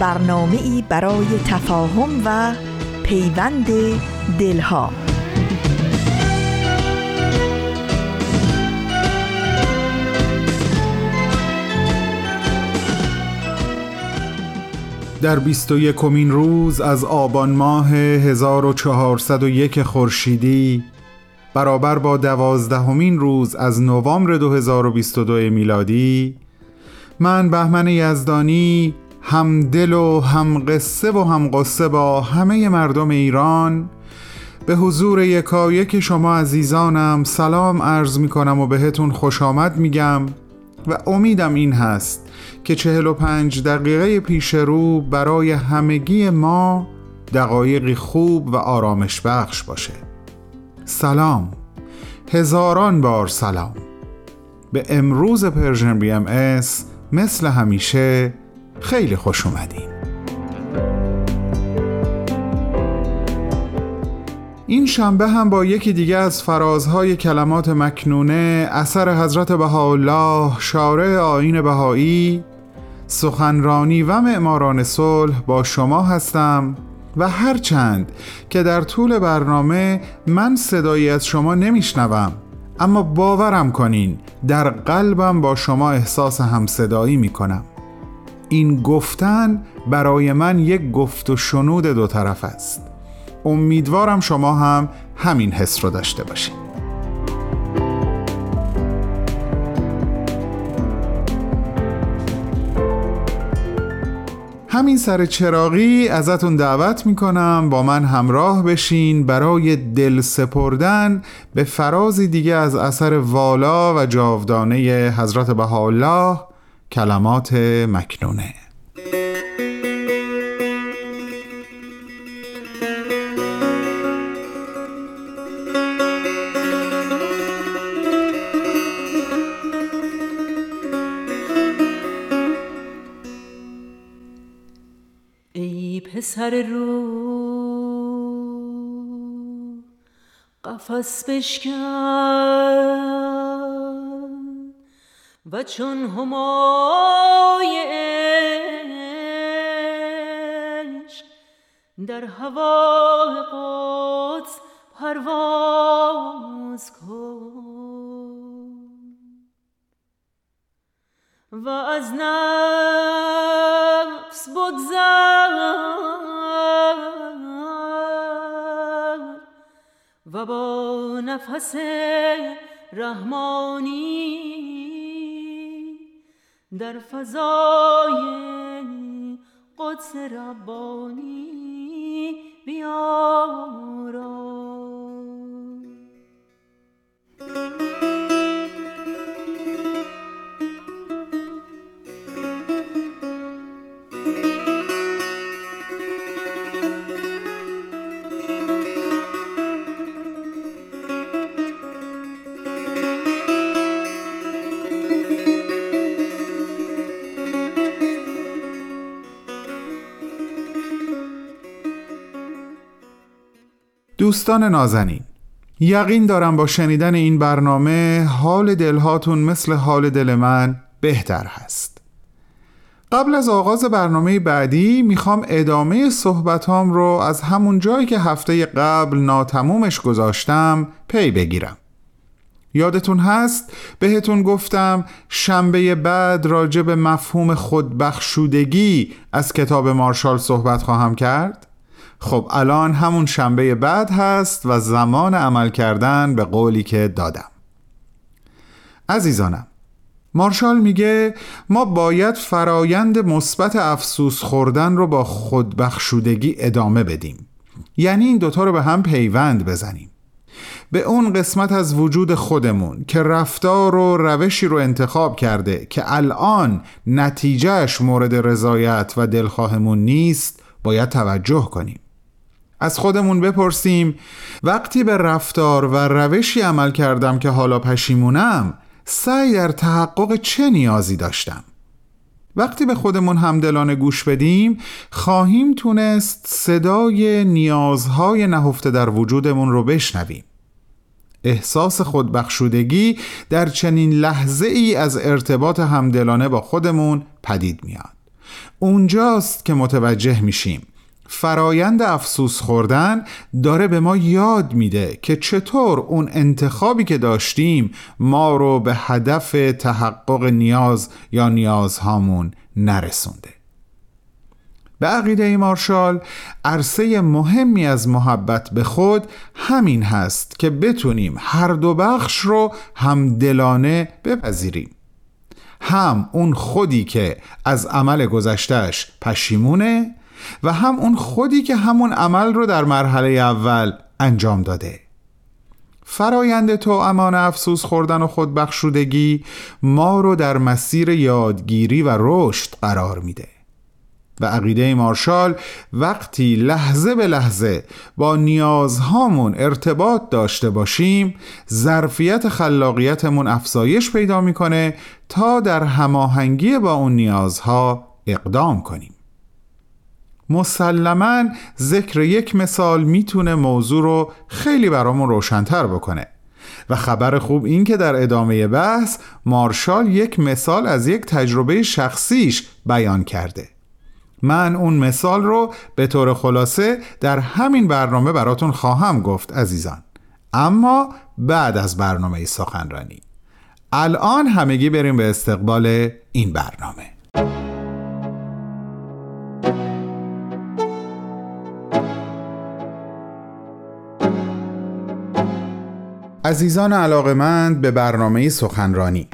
برنامه ای برای تفاهم و پیوند دلها. در بیست و یکمین روز از آبان ماه 1401 خورشیدی برابر با دوازدهمین روز از نوامبر 2022 میلادی من بهمن یزدانی هم دل و هم قصه و هم قصه با همه مردم ایران به حضور یکایک شما عزیزانم سلام عرض می کنم و بهتون خوش آمد میگم و امیدم این هست که چهل و پنج دقیقه پیش رو برای همگی ما دقایقی خوب و آرامش بخش باشه. سلام. هزاران بار سلام. به امروز Persian BMS مثل همیشه خیلی خوش اومدین. این شنبه هم با یکی دیگه از فرازهای کلمات مکنونه اثر حضرت بهاءالله شارع آیین بهایی سخنرانی و معماران صلح با شما هستم و هرچند که در طول برنامه من صدایی از شما نمیشنوم اما باورم کنین در قلبم با شما احساس همصدایی می کنم این گفتن برای من یک گفت و شنود دو طرف است. امیدوارم شما هم همین حس رو داشته باشید همین سر چراغی ازتون دعوت می‌کنم با من همراه بشین برای دل سپردن به فرازی دیگه از اثر والا و جاودانه حضرت بهاءالله کلمات مکنونه. سر رو قفس بشکن. و چون همای در هوا قدس پرواز کن. و از نفس بگذر و با نفس رحمانی در فضای قدس ربانی بیارا دوستان نازنین یقین دارم با شنیدن این برنامه حال دلهاتون مثل حال دل من بهتر هست. قبل از آغاز برنامه بعدی می‌خوام ادامه صحبتام رو از همون جایی که هفته قبل ناتمومش گذاشتم پی بگیرم. یادتون هست؟ بهتون گفتم شنبه بعد راجع به مفهوم خودبخشودگی از کتاب مارشال صحبت خواهم کرد؟ خب الان همون شنبه بعد هست و زمان عمل کردن به قولی که دادم. عزیزانم مارشال میگه ما باید فرایند مثبت افسوس خوردن رو با خودبخشودگی ادامه بدیم. یعنی این دوتا رو به هم پیوند بزنیم. به اون قسمت از وجود خودمون که رفتار و روشی رو انتخاب کرده که الان نتیجهش مورد رضایت و دلخواهمون نیست باید توجه کنیم. از خودمون بپرسیم وقتی به رفتار و روشی عمل کردم که حالا پشیمونم سعی در تحقق چه نیازی داشتم؟ وقتی به خودمون همدلانه گوش بدیم خواهیم تونست صدای نیازهای نهفته در وجودمون رو بشنویم. احساس خودبخشودگی در چنین لحظه ای از ارتباط همدلانه با خودمون پدید میاد. اونجاست که متوجه میشیم فرایند افسوس خوردن داره به ما یاد میده که چطور اون انتخابی که داشتیم ما رو به هدف تحقق نیاز یا نیازهامون نرسونده. به عقیده مارشال عرصه مهمی از محبت به خود همین هست که بتونیم هر دو بخش رو همدلانه بپذیریم. هم اون خودی که از عمل گذشتهش پشیمونه و هم اون خودی که همون عمل رو در مرحله اول انجام داده. فرایند تو امان افسوس خوردن و خودبخشودگی ما رو در مسیر یادگیری و رشد قرار میده. و عقیده مارشال وقتی لحظه به لحظه با نیازهامون ارتباط داشته باشیم ظرفیت خلاقیتمون افزایش پیدا می‌کنه تا در هماهنگی با اون نیازها اقدام کنیم. مسلما ذکر یک مثال می‌تونه موضوع رو خیلی برامون روشنتر بکنه. و خبر خوب این که در ادامه بحث مارشال یک مثال از یک تجربه شخصیش بیان کرده. من اون مثال رو به طور خلاصه در همین برنامه براتون خواهم گفت عزیزان. اما بعد از برنامه سخنرانی. الان همگی بریم به استقبال این برنامه. عزیزان علاقمند به برنامه سخنرانی.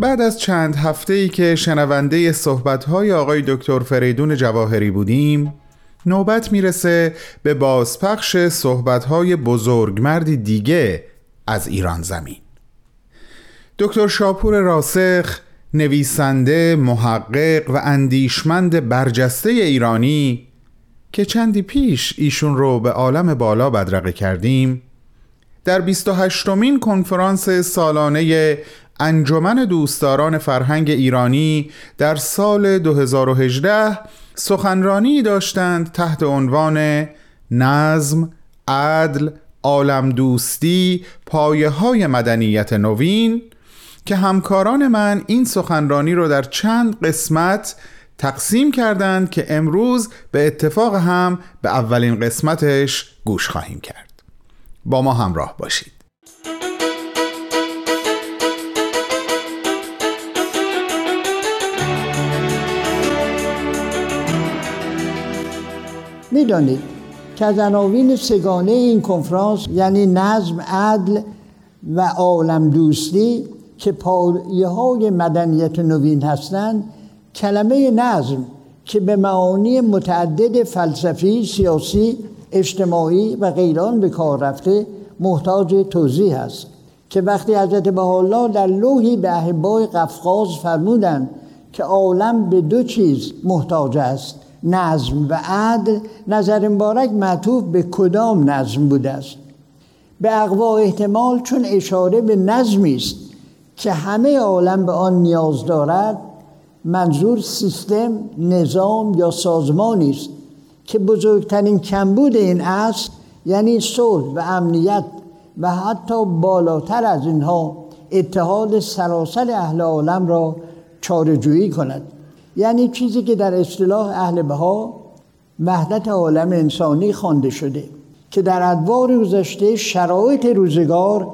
بعد از چند هفته ای که شنونده صحبت‌های آقای دکتر فریدون جواهری بودیم نوبت می‌رسه به بازپخش صحبت‌های بزرگمردی دیگه از ایران زمین. دکتر شاپور راسخ نویسنده محقق و اندیشمند برجسته ایرانی که چندی پیش ایشون رو به عالم بالا بدرقه کردیم در 28 مین کنفرانس سالانه انجمن دوستداران فرهنگ ایرانی در سال 2018 سخنرانی داشتند تحت عنوان نظم، عدل، عالم دوستی، پایه های مدنیت نوین که همکاران من این سخنرانی رو در چند قسمت تقسیم کردند که امروز به اتفاق هم به اولین قسمتش گوش خواهیم کرد. با ما همراه باشید. می‌دانید که از عناوین سگانه این کنفرانس یعنی نظم عدل و عالم دوستی که پایه های مدنیت نوین هستند کلمه نظم که به معانی متعدد فلسفی، سیاسی اجتماعی و غیران به کار رفته محتاج توضیح است که وقتی حضرت بهاءالله در لوحی به احبای قفقاز فرمودند که عالم به دو چیز محتاج است نظم و عدل نظر مبارک معطوف به کدام نظم بوده است. به اقوا احتمال چون اشاره به نظمی است که همه عالم به آن نیاز دارد منظور سیستم نظام یا سازمانی است. که بزرگترین کمبود این است یعنی صلح و امنیت و حتی بالاتر از اینها اتحاد سراسر اهل عالم را چارجویی کند. یعنی چیزی که در اصطلاح اهل بها وحدت عالم انسانی خوانده شده که در ادوار گذشته شرایط روزگار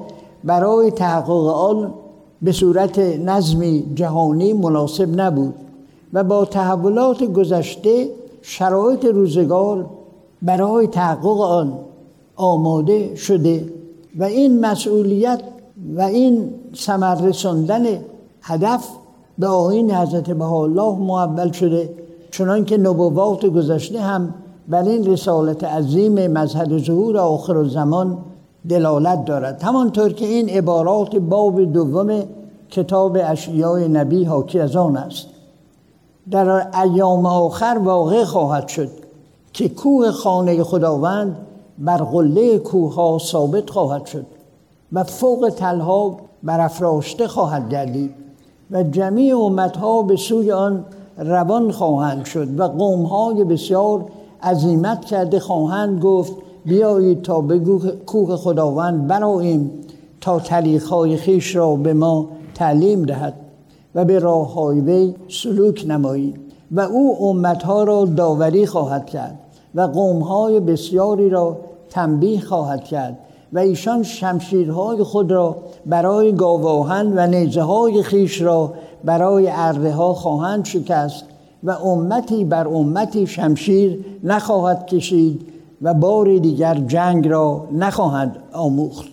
برای تحقق آن به صورت نظمی جهانی مناسب نبود و با تحولات گذشته شرایط روزگار برای تحقق آن آماده شده و این مسئولیت و این ثمر رساندن هدف به آین حضرت الله معول شده چنان که نبوات گذشته هم بر این رسالت عظیم مذهب ظهور آخر زمان دلالت دارد. همانطور که این عبارات باب دوم کتاب اشیای نبی حاکی از آن است. در ایام آخر واقع خواهد شد که کوه خانه خداوند بر قله کوه ها ثابت خواهد شد و فوق تلها برافراشته خواهد گردید و جمیع امتها به سوی آن روان خواهند شد و قومهای بسیار عظیمت کرده خواهند گفت بیایید تا به کوه خداوند براییم تا طریقهای خیش را به ما تعلیم دهد. و به راه های وی سلوک نماییم و او امتها را داوری خواهد کرد و قومهای بسیاری را تنبیه خواهد کرد و ایشان شمشیرهای خود را برای گاواهن و نیزه های خیش را برای ارده ها خواهند شکست و امتی بر امتی شمشیر نخواهد کشید و بار دیگر جنگ را نخواهند آموخت.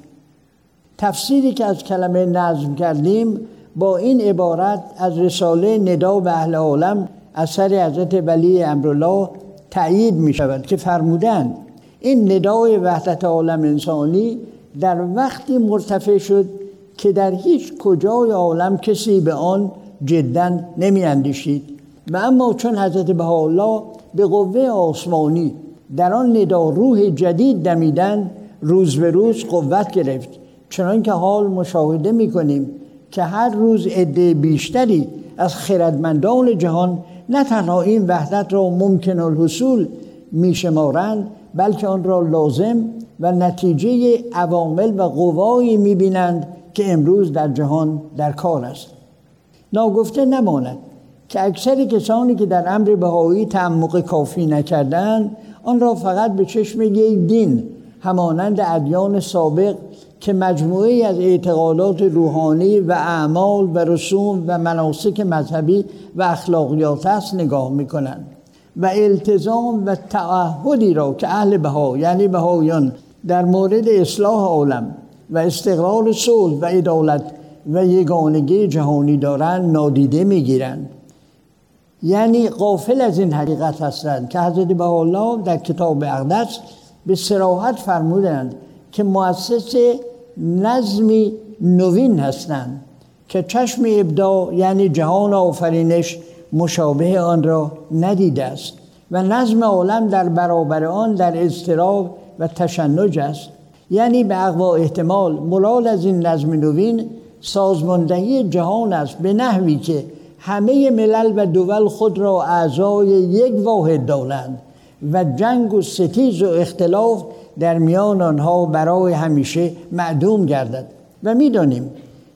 تفسیری که از کلمه نظم کردیم با این عبارت از رساله ندا به اهل عالم اثر حضرت ولی امرالله تأیید می شود که فرمودند این ندای وحدت عالم انسانی در وقتی مرتفع شد که در هیچ کجای عالم کسی به آن جدا نمی اندیشید. و اما چون حضرت بهاءالله به قوه آسمانی در آن ندا روح جدید دمیدن روز به روز قوت گرفت. چنان که حال مشاهده می کنیم که هر روز عده بیشتری از خردمندان جهان نه تنها این وحدت را ممکن الحصول می شمارند بلکه آن را لازم و نتیجه عوامل و قوایی می بینند که امروز در جهان در کار است. ناگفته نماند که اکثر کسانی که در امر بهایی تعمق کافی نکردند آن را فقط به چشم یک دین همانند ادیان سابق که مجموعه از اعتقادات روحانی و اعمال و رسوم و مناسک مذهبی و اخلاقیات است نگاه می‌کنند و التزام و تعهدی را که اهل بها یعنی بهایان در مورد اصلاح عالم و استقرار صلح و عدالت و یگانگی جهانی دارند نادیده می‌گیرند. یعنی قافل از این حقیقت هستند که حضرت بهاءالله در کتاب اقدس به سراحت فرمودند که مؤسس نظمی نوین هستند که چشم ابدا یعنی جهان آفرینش مشابه آن را ندیده است و نظم عالم در برابر آن در اضطراب و تشنج است. یعنی به اقوا احتمال مراد از این نظم نوین سازماندهی جهان است به نحوی که همه ملل و دول خود را اعضای یک واحد دارند و جنگ و ستیز و اختلاف در میان آنها برای همیشه معدوم گردد. و می‌دانیم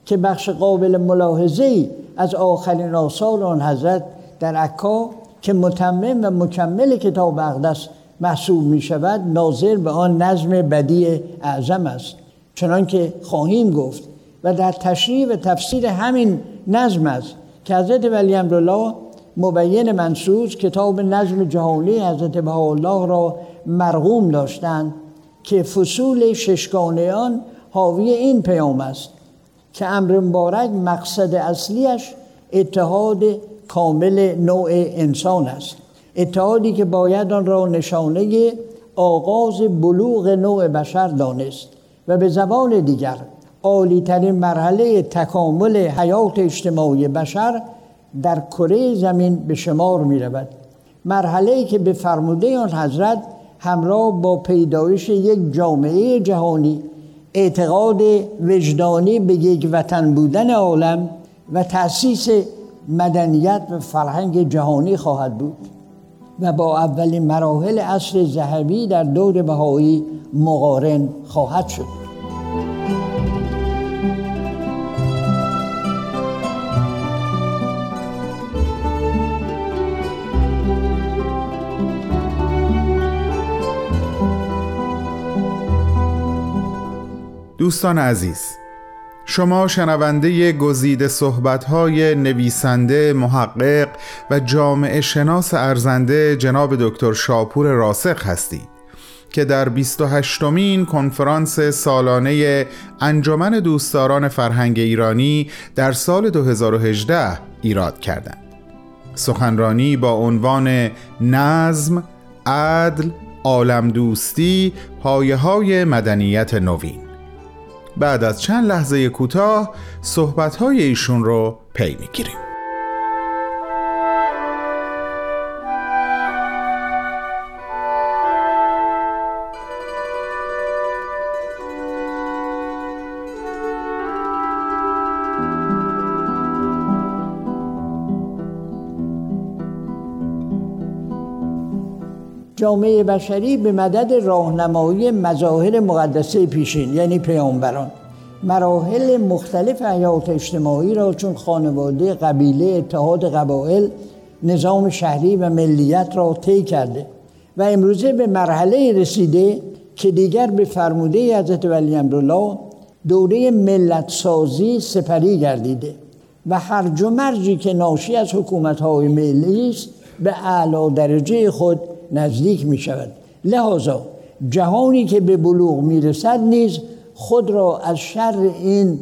که بخش قابل ملاحظه از آخرین آثار آن حضرت در عکا که متمم و مکمل کتاب اقدس محسوب می شود ناظر به آن نظم بدی اعظم است. چنان که خواهیم گفت و در تشریح و تفسیر همین نظم است که حضرت ولی امرالله مبین منصوص کتاب نظم جهانی حضرت بهاءالله را مرغوم داشتند که فصول ششگانه آن حاوی این پیام است که امر مبارک مقصد اصلیش اتحاد کامل نوع انسان است اتحادی که باید آن را نشانه آغاز بلوغ نوع بشر دانست و به زبان دیگر عالی ترین مرحله تکامل حیات اجتماعی بشر در کره زمین به شمار می رود مرحله که به فرموده آن حضرت همراه با پیدایش یک جامعه جهانی اعتقاد وجدانی به یک وطن بودن عالم و تأسیس مدنیت و فرهنگ جهانی خواهد بود و با اولین مراحل عصر ذهبی در دور بهایی مقارن خواهد شد. دوستان عزیز شما شنونده گزیده صحبت‌های نویسنده، محقق و جامعه شناس ارزنده جناب دکتر شاپور راسخ هستید که در 28 مین کنفرانس سالانه انجمن دوستداران فرهنگ ایرانی در سال 2018 ایراد کردند. سخنرانی با عنوان نظم، عدل، عالم دوستی، پایه های مدنیت نوین بعد از چند لحظه کوتاه صحبتهای ایشون رو پی می‌گیریم. جامعه بشری به مدد راهنمایی مظاهر مقدسه پیشین یعنی پیامبران. مراحل مختلف حیات اجتماعی را چون خانواده قبیله اتحاد قبایل نظام شهری و ملیت را طی کرده و امروزه به مرحله رسیده که دیگر به فرموده حضرت ولی امرالله دوره ملت سازی سپری گردیده و هر و مرجی که ناشی از حکومت های ملی است به اعلی درجه خود نزدیک می شود لحاظا جهانی که به بلوغ می رسد نیز خود را از شر این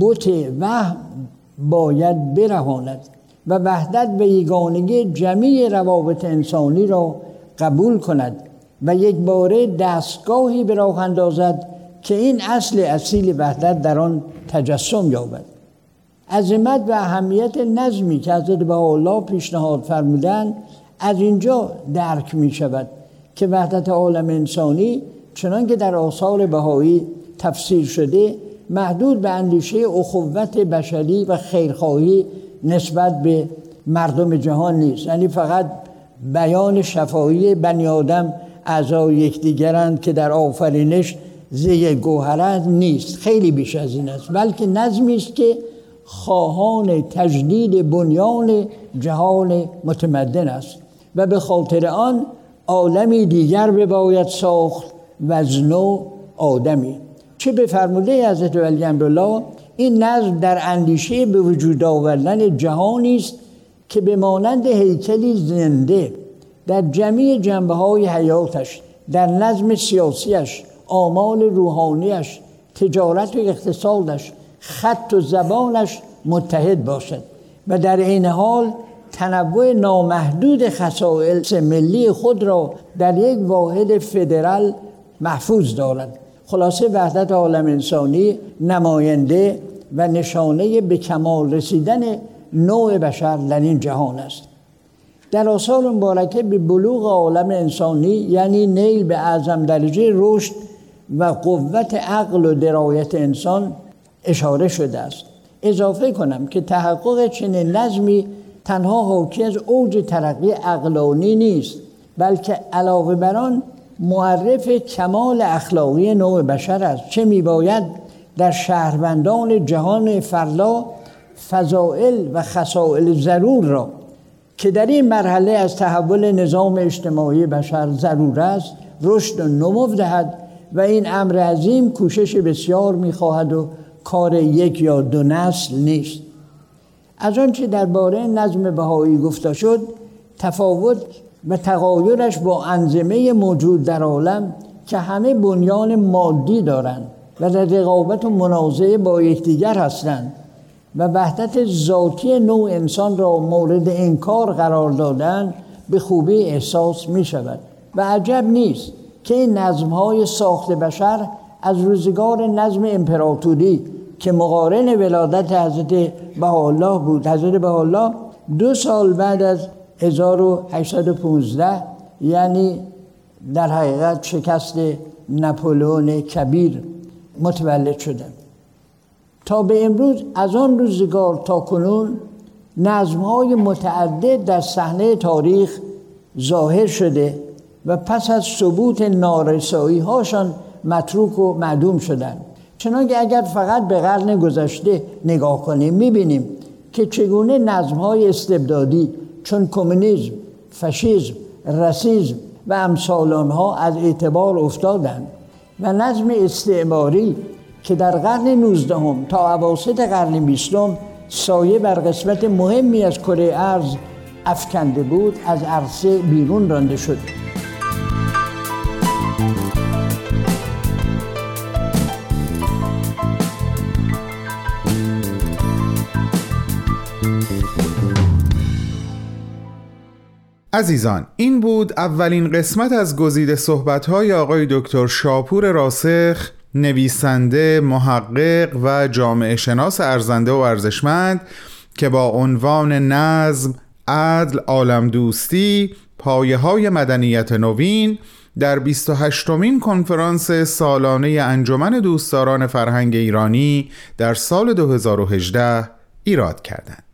بت وهم باید برهاند و وحدت و یگانگی جمیع روابط انسانی را قبول کند و یک باره دستگاهی به راه اندازد که این اصل اصیل وحدت در آن تجسم یابد. عظمت و اهمیت نظمی که حضرت الله پیشنهاد فرمودند از اینجا درک می شود که وحدت عالم انسانی چنان که در آثار بهایی تفسیر شده محدود به اندیشه اخوت بشری و خیرخواهی نسبت به مردم جهان نیست. یعنی فقط بیان شفایی بنی آدم اعضای یکدیگرند که در آفرینش زی گوهرند نیست. خیلی بیش از این است. بلکه نظمی است که خواهان تجدید بنیان جهان متمدن است. و به خاطر آن عالمی دیگر بباید ساخت و از نو آدمی. چه به فرموده حضرت ولی الله این نظم در اندیشه به وجود آوردن جهانی است که به مانند هیکلی زنده در جمعی جنبه های حیاتش در نظم سیاسیش آمال روحانیش تجارت و اقتصادش خط و زبانش متحد باشد و در این حال تنوع نامحدود خصائص ملی خود را در یک واحد فدرال محفوظ دارد. خلاصه وحدت عالم انسانی نماینده و نشانه به کمال رسیدن نوع بشر در این جهان است. در آثار مبارکه به بلوغ عالم انسانی یعنی نیل به اعظم درجه رشد و قوت عقل و درایت انسان اشاره شده است. اضافه کنم که تحقق چنین نظمی تنها حاکی از اوج ترقی اقلانی نیست بلکه علاوه بر معرف کمال اخلاقی نوع بشر است. چه میباید در شهروندان جهان فرلا فضائل و خصائل ضرور را که در این مرحله از تحول نظام اجتماعی بشر ضرور است رشد و نمو دهد و این امر عظیم کوشش بسیار می‌خواهد و کار یک یا دو نسل نیست. از آنچه درباره نظم بهایی گفته شد تفاوت و تغایرش با انظمه موجود در عالم که همه بنیان مادی دارند و در رقابت و منازعه با یکدیگر هستند و وحدت ذاتی نوع انسان را مورد انکار قرار دادن به خوبی احساس می شود و عجب نیست که این نظم های ساخت بشر از روزگار نظم امپراتوری که مقارن ولادت حضرت بهاءالله بود. حضرت بهاءالله دو سال بعد از 1815 یعنی در حقیقت شکست نپولون کبیر متولد شدن. تا به امروز از آن روزگار تا کنون نظم های متعدد در صحنه تاریخ ظاهر شده و پس از ثبوت نارسایی هاشان متروک و معدوم شدند. چنانکه اگر فقط به قرن گذشته نگاه کنیم می‌بینیم که چگونه نظم های استبدادی چون کمونیسم، فشیزم، رسیزم و امثال آنها از اعتبار افتادند و نظم استعماری که در قرن 19 تا اواسط قرن 20 سایه بر قسمت مهمی از کره ارز افکنده بود از عرصه بیرون رانده شد. عزیزان این بود اولین قسمت از گزیده صحبت‌های آقای دکتر شاپور راسخ نویسنده محقق و جامعه شناس ارزنده و ارزشمند که با عنوان نظم عدل عالم دوستی پایه های مدنیت نوین در 28 مین کنفرانس سالانه انجمن دوستداران فرهنگ ایرانی در سال 2018 ایراد کردند.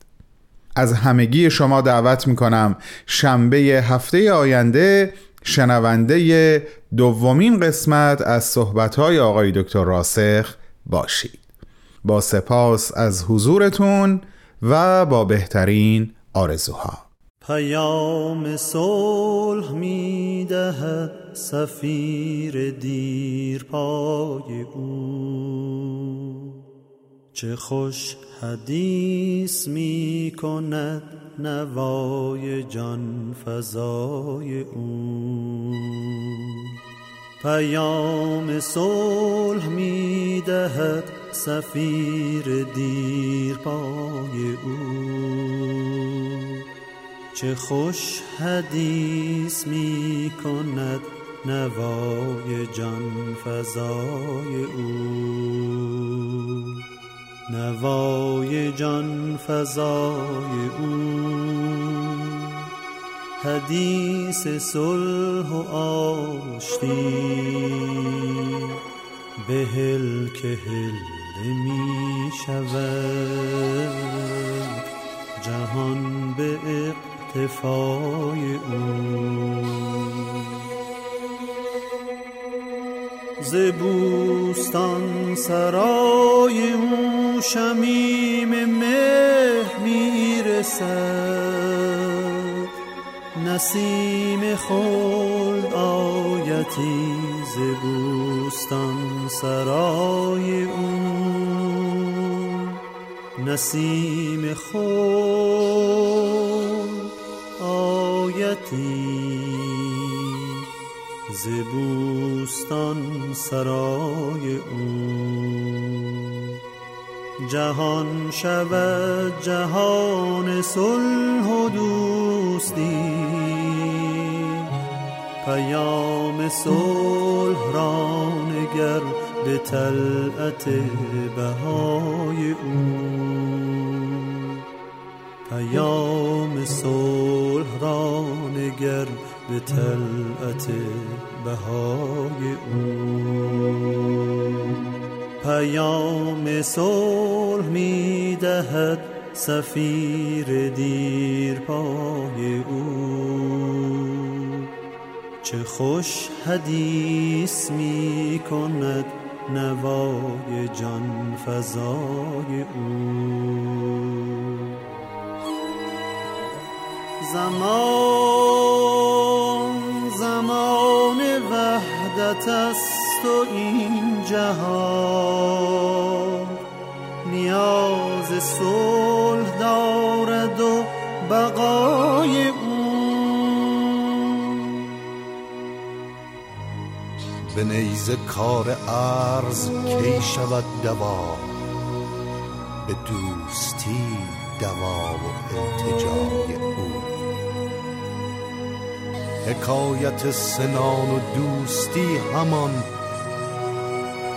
از همگی شما دعوت می کنم شنبه هفته آینده شنونده دومین قسمت از صحبتهای آقای دکتر راسخ باشید. با سپاس از حضورتون و با بهترین آرزوها. پیام صلح می دهد سفیر دیر پای او. چه خوش حدیث می کند نوای جان فضای او. پیام صلح می دهد سفیر دیر پای او. چه خوش حدیث می کند نوای جان فضای او. نوای جان فضای او. حدیث صلح و آشتی. بهل که هل می شود. جهان به اقتفای او. ز بوستان سرای او. شمیم مه می‌رسد نسیم خلد آیتی ز بوستان سرای او نسیم خلد آیتی زبوستان سرای او جهان شود جهان صلح و دوستی. پیام صلح را نگر به طلعت بهای او. پیام صلح را نگر به طلعت بهای او. پیام صلح می دهد سفیر دیر پای او. چه خوش حدیث می کند نوای جان فضای او. زمان زمان وحدت است و این جهان نیاز صلح دارد و بقای او. به نیز کار عرض کی شود دوا؟ به دوستی دوا و التجای او. حکایت سنان و دوستی همان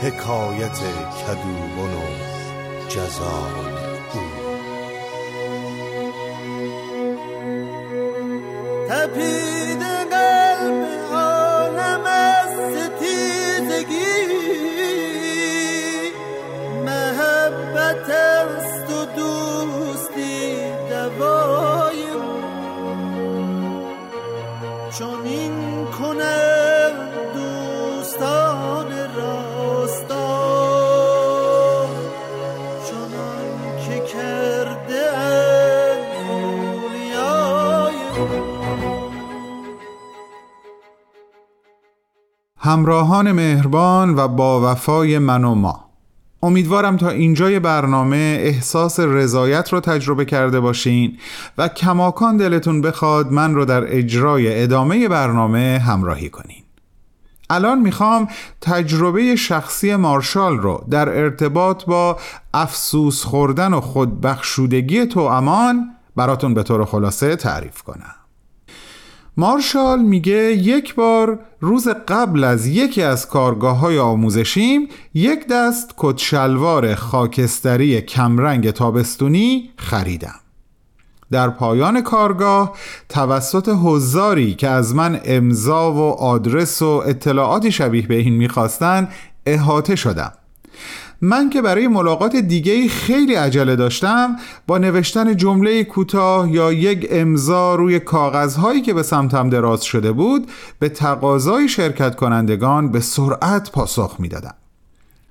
حکایت کدوبن و جزای او. تپید همراهان مهربان و با وفای من و ما. امیدوارم تا اینجای برنامه احساس رضایت رو تجربه کرده باشین و کماکان دلتون بخواد من رو در اجرای ادامه برنامه همراهی کنین. الان می‌خوام تجربه شخصی مارشال رو در ارتباط با افسوس خوردن و خودبخشودگی تو امان براتون به طور خلاصه تعریف کنم. مارشال میگه یک بار روز قبل از یکی از کارگاه های آموزشیم یک دست کتشلوار خاکستری کمرنگ تابستونی خریدم. در پایان کارگاه توسط حضاری که از من امضا و آدرس و اطلاعاتی شبیه به این می‌خواستن احاطه شدم. من که برای ملاقات دیگه خیلی عجله داشتم با نوشتن جمله کوتاه یا یک امضا روی کاغذهایی که به سمتم دراز شده بود به تقاضای شرکت کنندگان به سرعت پاسخ می‌دادم.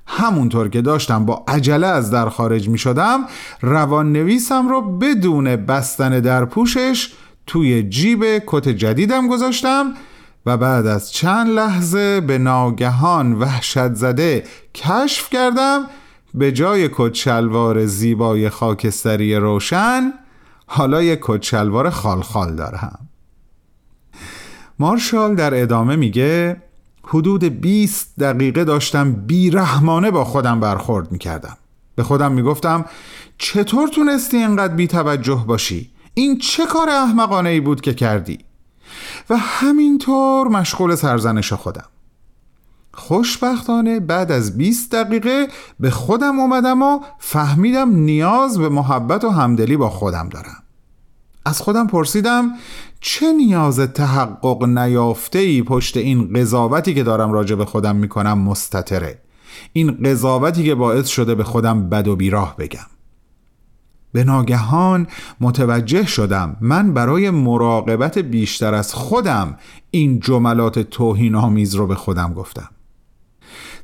همونطور که داشتم با عجله از در خارج می شدم روان نویسم رو بدون بستن در پوشش توی جیب کت جدیدم گذاشتم و بعد از چند لحظه به ناگهان وحشت زده کشف کردم به جای کچلوار زیبای خاکستری روشن حالا یک کچلوار خالخال دارم مارشال در ادامه میگه حدود 20 دقیقه داشتم بیرحمانه با خودم برخورد می‌کردم به خودم می‌گفتم چطور تونستی اینقدر بی توجه باشی؟ این چه کار احمقانه ای بود که کردی؟ و همینطور مشغول سرزنش خودم. خوشبختانه بعد از 20 دقیقه به خودم اومدم و فهمیدم نیاز به محبت و همدلی با خودم دارم. از خودم پرسیدم چه نیاز تحقق نیافته ای پشت این قضاوتی که دارم راجع به خودم می‌کنم مستطره؟ این قضاوتی که باعث شده به خودم بد و بیراه بگم. به ناگهان متوجه شدم من برای مراقبت بیشتر از خودم این جملات توهین آمیز رو به خودم گفتم.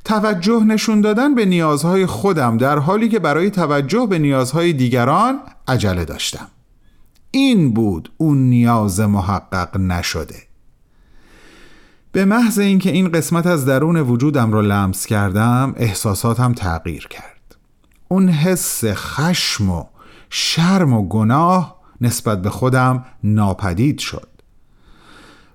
توجه نشون دادن به نیازهای خودم در حالی که برای توجه به نیازهای دیگران عجله داشتم. این بود اون نیاز محقق نشده. به محض اینکه این قسمت از درون وجودم را لمس کردم احساساتم تغییر کرد. اون حس خشم و شرم و گناه نسبت به خودم ناپدید شد.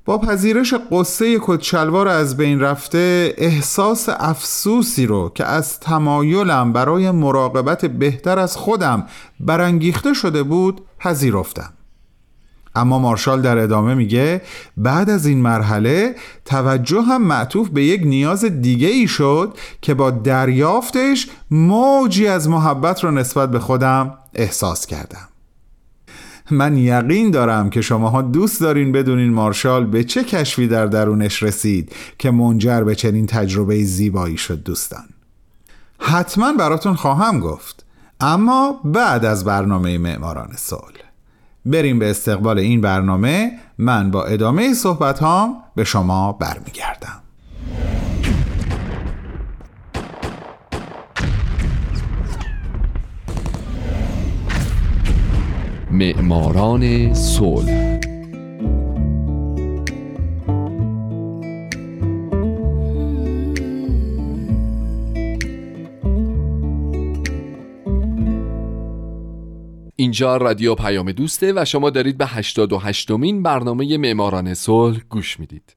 با پذیرش قصه کتشلوار از بین رفته احساس افسوسی رو که از تمایلم برای مراقبت بهتر از خودم برانگیخته شده بود پذیرفتم. اما مارشال در ادامه میگه بعد از این مرحله توجه هم معطوف به یک نیاز دیگه ای شد که با دریافتش موجی از محبت رو نسبت به خودم احساس کردم. من یقین دارم که شماها دوست دارین بدونین مارشال به چه کشفی در درونش رسید که منجر به چنین تجربه زیبایی شد دوستان. حتما براتون خواهم گفت اما بعد از برنامه معماران صلح. بریم به استقبال این برنامه. من با ادامه صحبت هام به شما برمیگردم. معماران صلح اینجا رادیو پیام دوسته و شما دارید به 88 مین برنامه معماران صلح گوش می‌دید.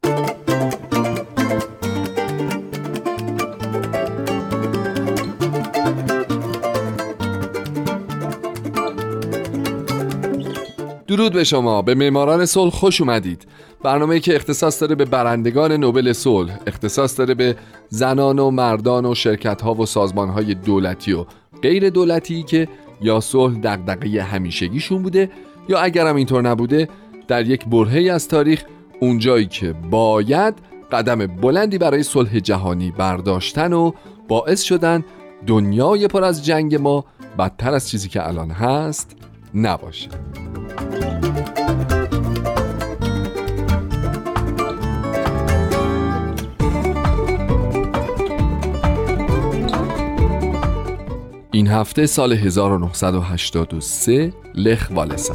درود به شما. به معماران صلح خوش اومدید. برنامه که اختصاص داره به برندگان نوبل صلح اختصاص داره به زنان و مردان و شرکت ها و سازمان های دولتی و غیر دولتی که یا صلح دغدغه همیشگیشون بوده یا اگرم اینطور نبوده در یک برهه از تاریخ اونجایی که باید قدم بلندی برای صلح جهانی برداشتن و باعث شدن دنیای پر از جنگ ما بدتر از چیزی که الان هست نباشه. این هفته سال 1983 لخ والسا.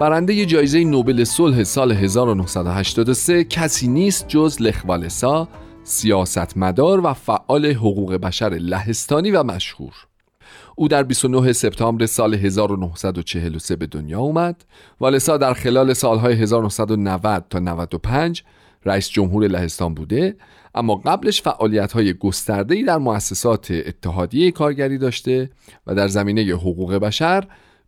برنده جایزه نوبل صلح سال 1983 کسی نیست جز لخ والسا سیاستمدار و فعال حقوق بشر لهستانی و مشهور. او در 29 سپتامبر سال 1943 به دنیا اومد والسا در خلال سالهای 1990 تا 95 رئیس جمهور لهستان بوده اما قبلش فعالیت های گسترده در مؤسسات اتحادیه کارگری داشته و در زمینه حقوق بشر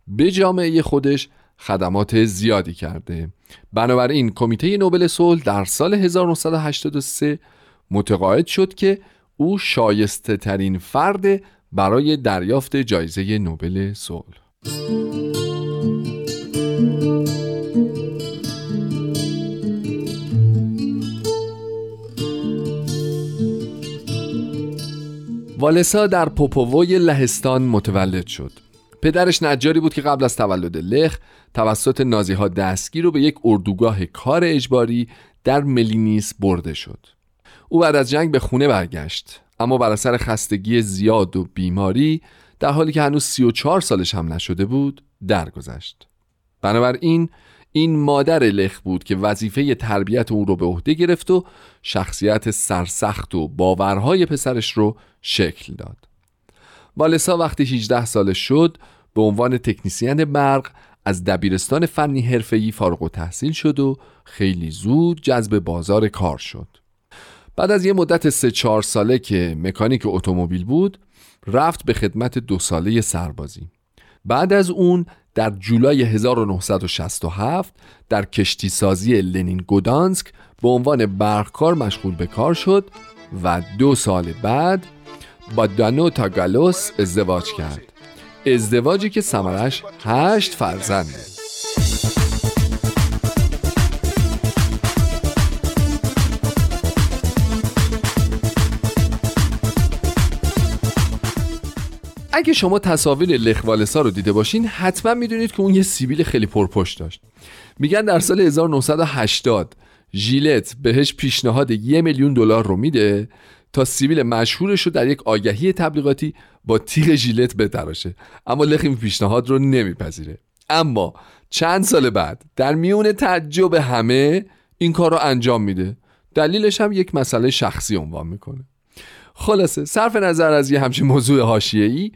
به جامعه خودش خدمات زیادی کرده. بنابراین کمیته نوبل صلح در سال 1983 متقاعد شد که او شایسته ترین فرد برای دریافت جایزه نوبل صلح. والسا در پوپووی لهستان متولد شد. پدرش نجاری بود که قبل از تولد لخ توسط نازی ها دستگیر و به یک اردوگاه کار اجباری در ملینیس برده شد. او بعد از جنگ به خونه برگشت. اما بر اثر خستگی زیاد و بیماری در حالی که هنوز 34 سالش هم نشده بود درگذشت. بنابراین این مادر لخ بود که وظیفه تربیت او رو به عهده گرفت و شخصیت سرسخت و باورهای پسرش رو شکل داد. والسا وقتی 18 سالش شد به عنوان تکنیسیان برق از دبیرستان فنی حرفه‌ای فارغ و تحصیل شد و خیلی زود جذب بازار کار شد. بعد از یه مدت سه چهار ساله که مکانیک اتومبیل بود رفت به خدمت دو ساله سربازی. بعد از اون در جولای 1967 در کشتی سازی لنین گودانسک به عنوان برقکار مشغول به کار شد و دو سال بعد با دانوتا گالوس ازدواج کرد. ازدواجی که سمرش هشت فرزنده اگه شما تصاویر لخوالسا رو دیده باشین حتما می‌دونید که اون یه سیبیل خیلی پرپشت داشت. میگن در سال 1980 ژیلت بهش پیشنهاد یه میلیون دلار رو میده تا سیبیل مشهورش رو در یک آگهی تبلیغاتی با تیغ ژیلت بتراشه اما لخ این پیشنهاد رو نمیپذیره. اما چند سال بعد در میون تعجب همه این کار رو انجام میده. دلیلش هم یک مسئله شخصی عنوان می‌کنه. خلاصه صرف نظر از یه همچین موضوع ای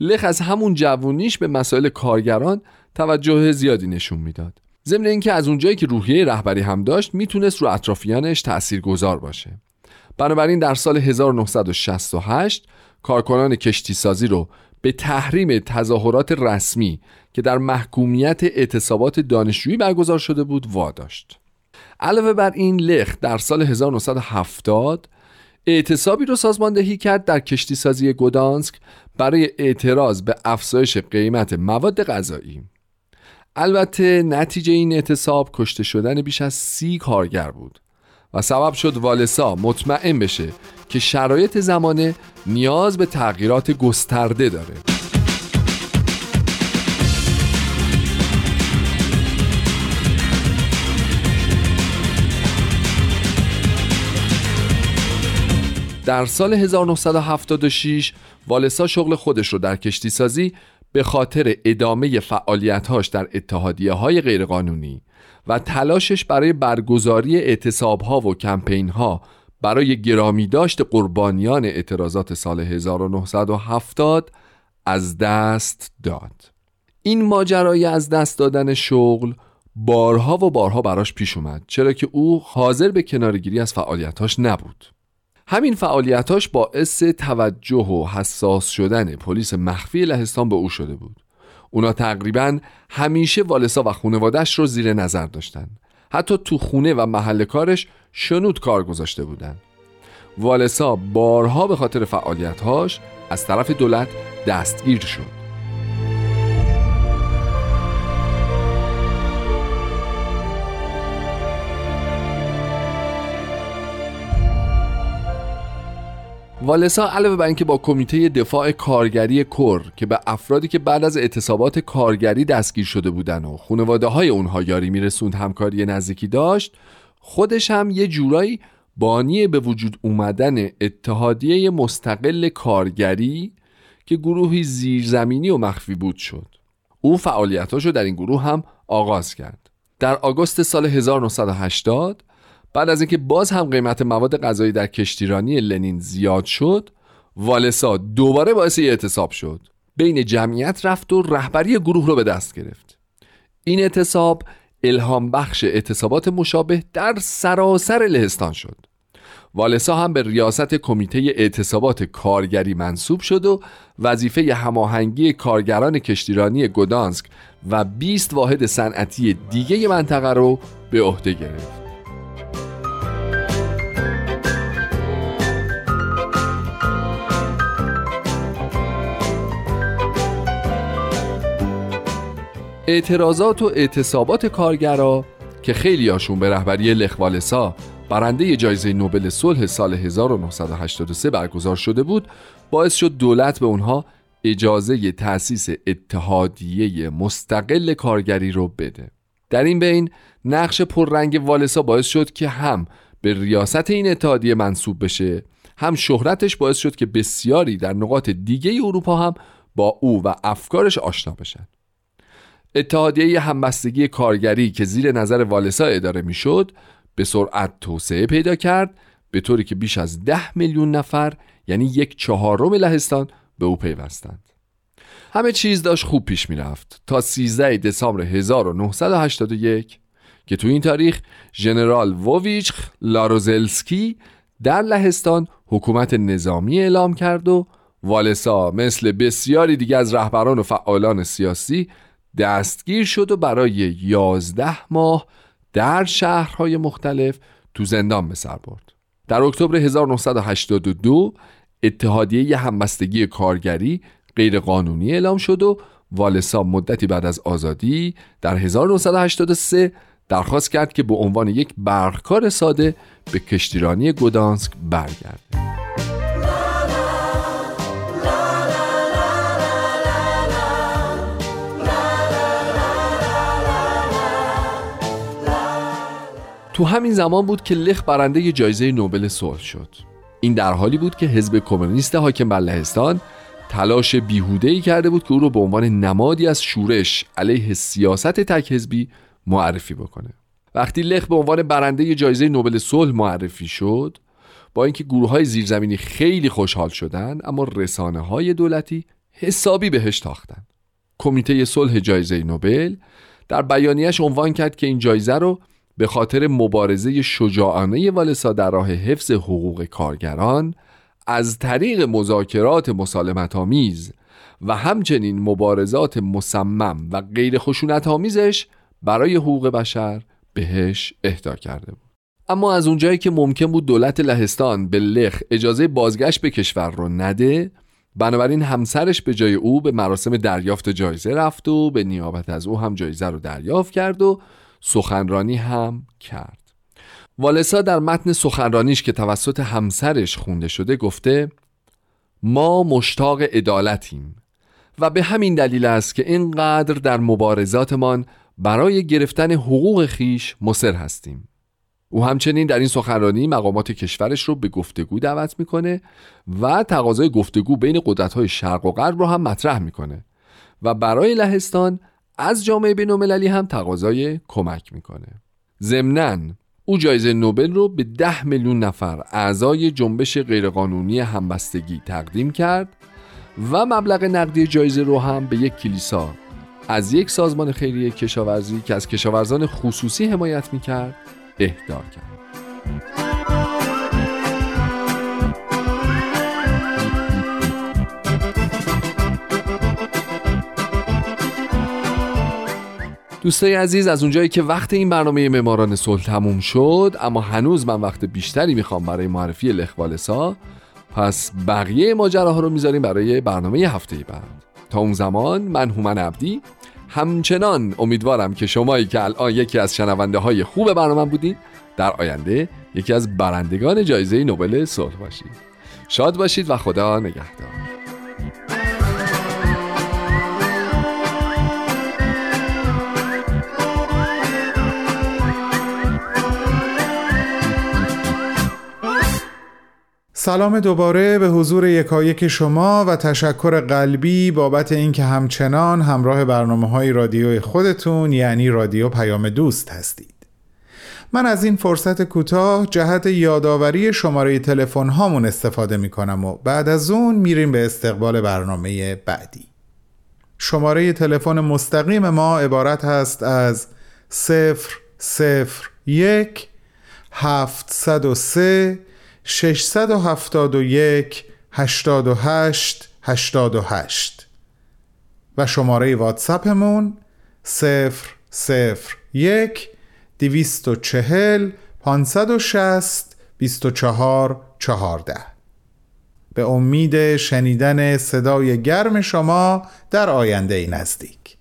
لخ از همون جوونیش به مسائل کارگران توجه زیادی نشون می‌داد. ضمن اینکه از اونجایی که روحیه رهبری هم داشت می‌تونست رو اطرافیانش تأثیر گذار باشه. بنابراین در سال 1968 کارکنان کشتی سازی رو به تحریم تظاهرات رسمی که در محکومیت اعتصابات دانشجویی برگزار شده بود واداشت. علاوه بر این لخ در سال 1970 اعتصابی رو سازماندهی کرد در کشتی سازی گودانسک برای اعتراض به افزایش قیمت مواد غذایی. البته نتیجه این اعتصاب کشته شدن بیش از سی کارگر بود و سبب شد والسا مطمئن بشه که شرایط زمانه نیاز به تغییرات گسترده داره. در سال 1976 والسا شغل خودش رو در کشتی سازی به خاطر ادامه فعالیتهاش در اتحادیه های غیرقانونی و تلاشش برای برگزاری اعتصاب و کمپین ها برای گرامی داشت قربانیان اعتراضات سال 1970 از دست داد. این ماجرای از دست دادن شغل بارها و بارها براش پیش اومد چرا که او حاضر به کنارگیری از فعالیتاش نبود. همین فعالیتاش باعث توجه و حساس شدن پلیس مخفی لهستان به او شده بود. اونا تقریبا همیشه والسا و خونوادش رو زیر نظر داشتن. حتی تو خونه و محل کارش شنود کار گذاشته بودن. والسا بارها به خاطر فعالیتهاش از طرف دولت دستگیر شد. والسا علاوه بر اینکه با کمیته دفاع کارگری کر که به افرادی که بعد از اعتصابات کارگری دستگیر شده بودن و خانواده های اونها یاری میرسوند همکاری نزدیکی داشت خودش هم یه جورایی بانی به وجود اومدن اتحادیه مستقل کارگری که گروهی زیرزمینی و مخفی بود شد. او فعالیتاشو در این گروه هم آغاز کرد. در آگوست سال 1980 بعد از اینکه باز هم قیمت مواد غذایی در کشتیرانی لنین زیاد شد والسا دوباره باعث اعتصاب شد. بین جمعیت رفت و رهبری گروه رو به دست گرفت. این اعتصاب الهام بخش اعتصابات مشابه در سراسر لهستان شد. والسا هم به ریاست کمیته اعتصابات کارگری منصوب شد و وظیفه هماهنگی کارگران کشتیرانی گدانسک و 20 واحد صنعتی دیگه منطقه رو به عهده گرفت. اعتراضات و اعتصابات کارگرا که خیلی هاشون به رهبری لخوالسا برنده جایزه نوبل صلح سال 1983 برگزار شده بود باعث شد دولت به اونها اجازه تأسیس اتحادیه مستقل کارگری رو بده. در این بین نقش پررنگ والسا باعث شد که هم به ریاست این اتحادیه منصوب بشه هم شهرتش باعث شد که بسیاری در نقاط دیگه اروپا هم با او و افکارش آشنا بشن. اتحادیه همبستگی کارگری که زیر نظر والسا اداره می‌شد به سرعت توسعه پیدا کرد به طوری که بیش از ده میلیون نفر یعنی یک چهارم لهستان به او پیوستند. همه چیز داشت خوب پیش می‌رفت. تا 13 دسامبر 1981 که تو این تاریخ ژنرال وویچ لاروزلسکی در لهستان حکومت نظامی اعلام کرد و والسا مثل بسیاری دیگه از رهبران و فعالان سیاسی دستگیر شد و برای یازده ماه در شهرهای مختلف تو زندان به سر برد. در اکتبر 1982 اتحادیه همبستگی کارگری غیرقانونی اعلام شد و والسا مدتی بعد از آزادی در 1983 درخواست کرد که به عنوان یک برخکار ساده به کشتیرانی گودانسک برگرده. تو همین زمان بود که لخ برنده جایزه نوبل صلح شد. این در حالی بود که حزب کمونیست حاکم بر لهستان تلاش بیهوده‌ای کرده بود که او رو به عنوان نمادی از شورش علیه سیاست تک حزبی معرفی بکنه. وقتی لخ به عنوان برنده جایزه نوبل صلح معرفی شد با اینکه گروه های زیرزمینی خیلی خوشحال شدن اما رسانه های دولتی حسابی بهش تاختن. کمیته صلح جایزه نوبل در بیانیش عنوان کرد که این جایزه رو به خاطر مبارزه شجاعانه والسا در راه حفظ حقوق کارگران از طریق مذاکرات مسالمت آمیز و همچنین مبارزات مصمم و غیر خشونت آمیزش برای حقوق بشر بهش اهدا کرده بود. اما از اونجایی که ممکن بود دولت لهستان به لخ اجازه بازگشت به کشور رو نده بنابراین همسرش به جای او به مراسم دریافت جایزه رفت و به نیابت از او هم جایزه رو دریافت کرد و سخنرانی هم کرد. والسا در متن سخنرانیش که توسط همسرش خونده شده گفته ما مشتاق عدالتیم و به همین دلیل است که اینقدر در مبارزاتمان برای گرفتن حقوق خیش مصر هستیم. او همچنین در این سخنرانی مقامات کشورش رو به گفتگو دعوت می‌کنه و تقاضای گفتگو بین قدرت‌های شرق و غرب رو هم مطرح می‌کنه و برای لهستان از جامعه بین‌المللی هم تقاضای کمک می‌کنه. ضمناً او جایزه نوبل رو به ده میلیون نفر اعضای جنبش غیرقانونی همبستگی تقدیم کرد و مبلغ نقدی جایزه رو هم به یک کلیسا از یک سازمان خیریه کشاورزی که از کشاورزان خصوصی حمایت می‌کرد اهدا کرد. دوستای عزیز از اونجایی که وقت این برنامه معماران صلح تموم شد اما هنوز من وقت بیشتری می‌خوام برای معرفی لخوالسا پس بقیه ماجراها رو می‌ذاریم برای برنامه هفته بعد. تا اون زمان من هومن عبدی. همچنان امیدوارم که شمایی که الان یکی از شنونده های خوب برنامه بودین در آینده یکی از برندگان جایزه نوبل صلح باشید شاد باشید و خدا نگهدار. سلام دوباره به حضور یکایک شما و تشکر قلبی بابت اینکه همچنان همراه برنامه های رادیوی خودتون یعنی رادیو پیام دوست هستید. من از این فرصت کوتاه جهت یادآوری شماره تلفن هامون استفاده می کنم و بعد از اون میریم به استقبال برنامه بعدی. شماره تلفن مستقیم ما عبارت هست از صفر صفر یک هفتصد و سه ششصد و شماره واتساپمون صفر صفر یک دویست و چهل پانصد و شست بیست و چهار چهارده. به امید شنیدن صدای گرم شما در آینده نزدیک.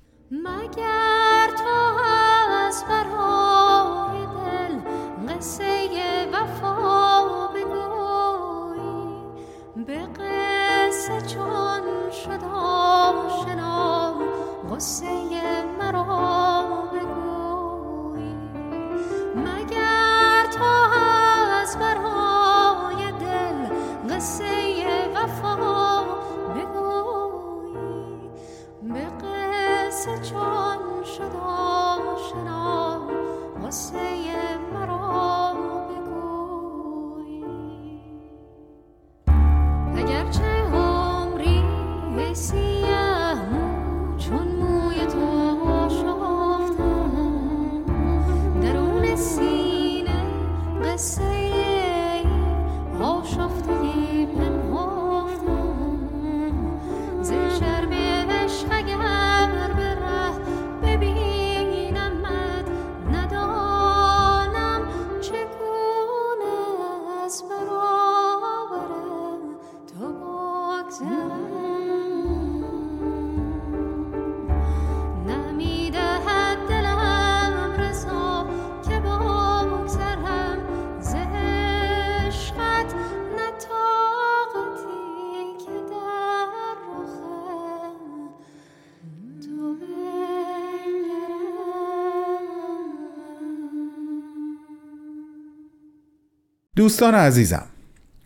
دوستان عزیزم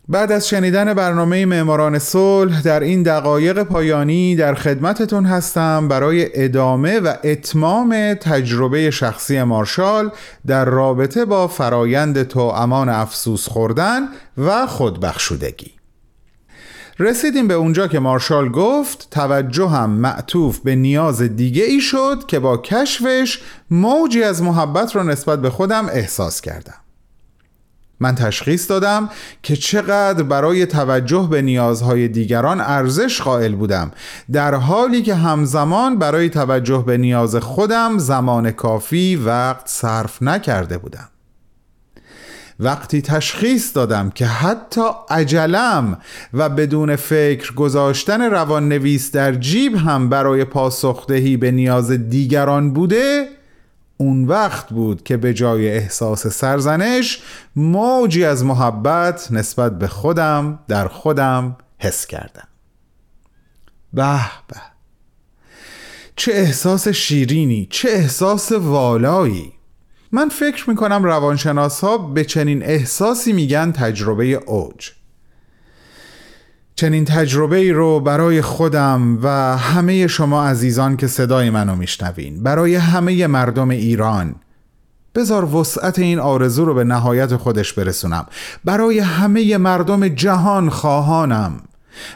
بعد از شنیدن برنامه معماران صلح در این دقایق پایانی در خدمتتون هستم برای ادامه و اتمام تجربه شخصی مارشال در رابطه با فرایند تو امان افسوس خوردن و خودبخشودگی. رسیدیم به اونجا که مارشال گفت توجه هم معطوف به نیاز دیگه ای شد که با کشفش موجی از محبت را نسبت به خودم احساس کردم. من تشخیص دادم که چقدر برای توجه به نیازهای دیگران ارزش قائل بودم. در حالی که همزمان برای توجه به نیاز خودم زمان کافی وقت صرف نکرده بودم. وقتی تشخیص دادم که حتی عجلم و بدون فکر گذاشتن روان نویس در جیب هم برای پاسخدهی به نیاز دیگران بوده اون وقت بود که به جای احساس سرزنش موجی از محبت نسبت به خودم در خودم حس کردم. به به. چه احساس شیرینی چه احساس والایی. من فکر می‌کنم روانشناس ها به چنین احساسی میگن تجربه اوج. چنین تجربه ای رو برای خودم و همه شما عزیزان که صدای منو میشنوین برای همه مردم ایران بذار وسعت این آرزو رو به نهایت خودش برسونم. برای همه مردم جهان خواهانم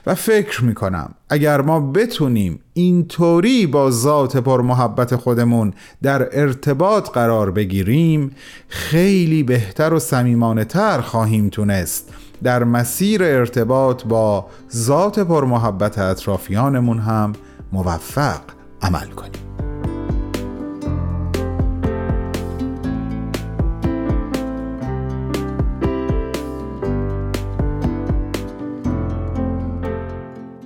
و فکر می‌کنم اگر ما بتونیم اینطوری با ذات پر محبت خودمون در ارتباط قرار بگیریم خیلی بهتر و صمیمانه تر خواهیم تونست در مسیر ارتباط با ذات پر محبت اطرافیانمون هم موفق عمل کنیم.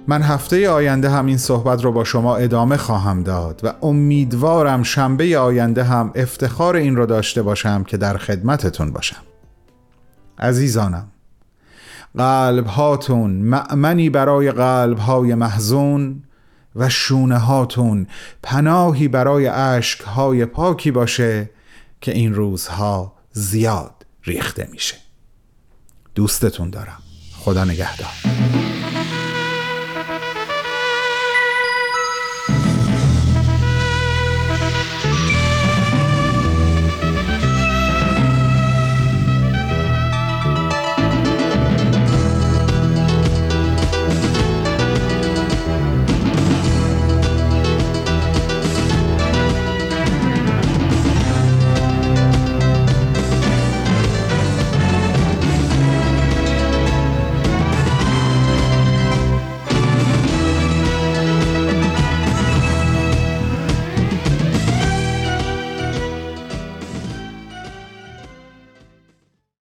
من هفته آینده هم این صحبت رو با شما ادامه خواهم داد و امیدوارم شنبه آینده هم افتخار این رو داشته باشم که در خدمتتون باشم. عزیزانم قلب هاتون مأمنی برای قلب های محزون و شونه هاتون پناهی برای عشق های پاکی باشه که این روزها زیاد ریخته میشه. دوستتون دارم. خدا نگهدار.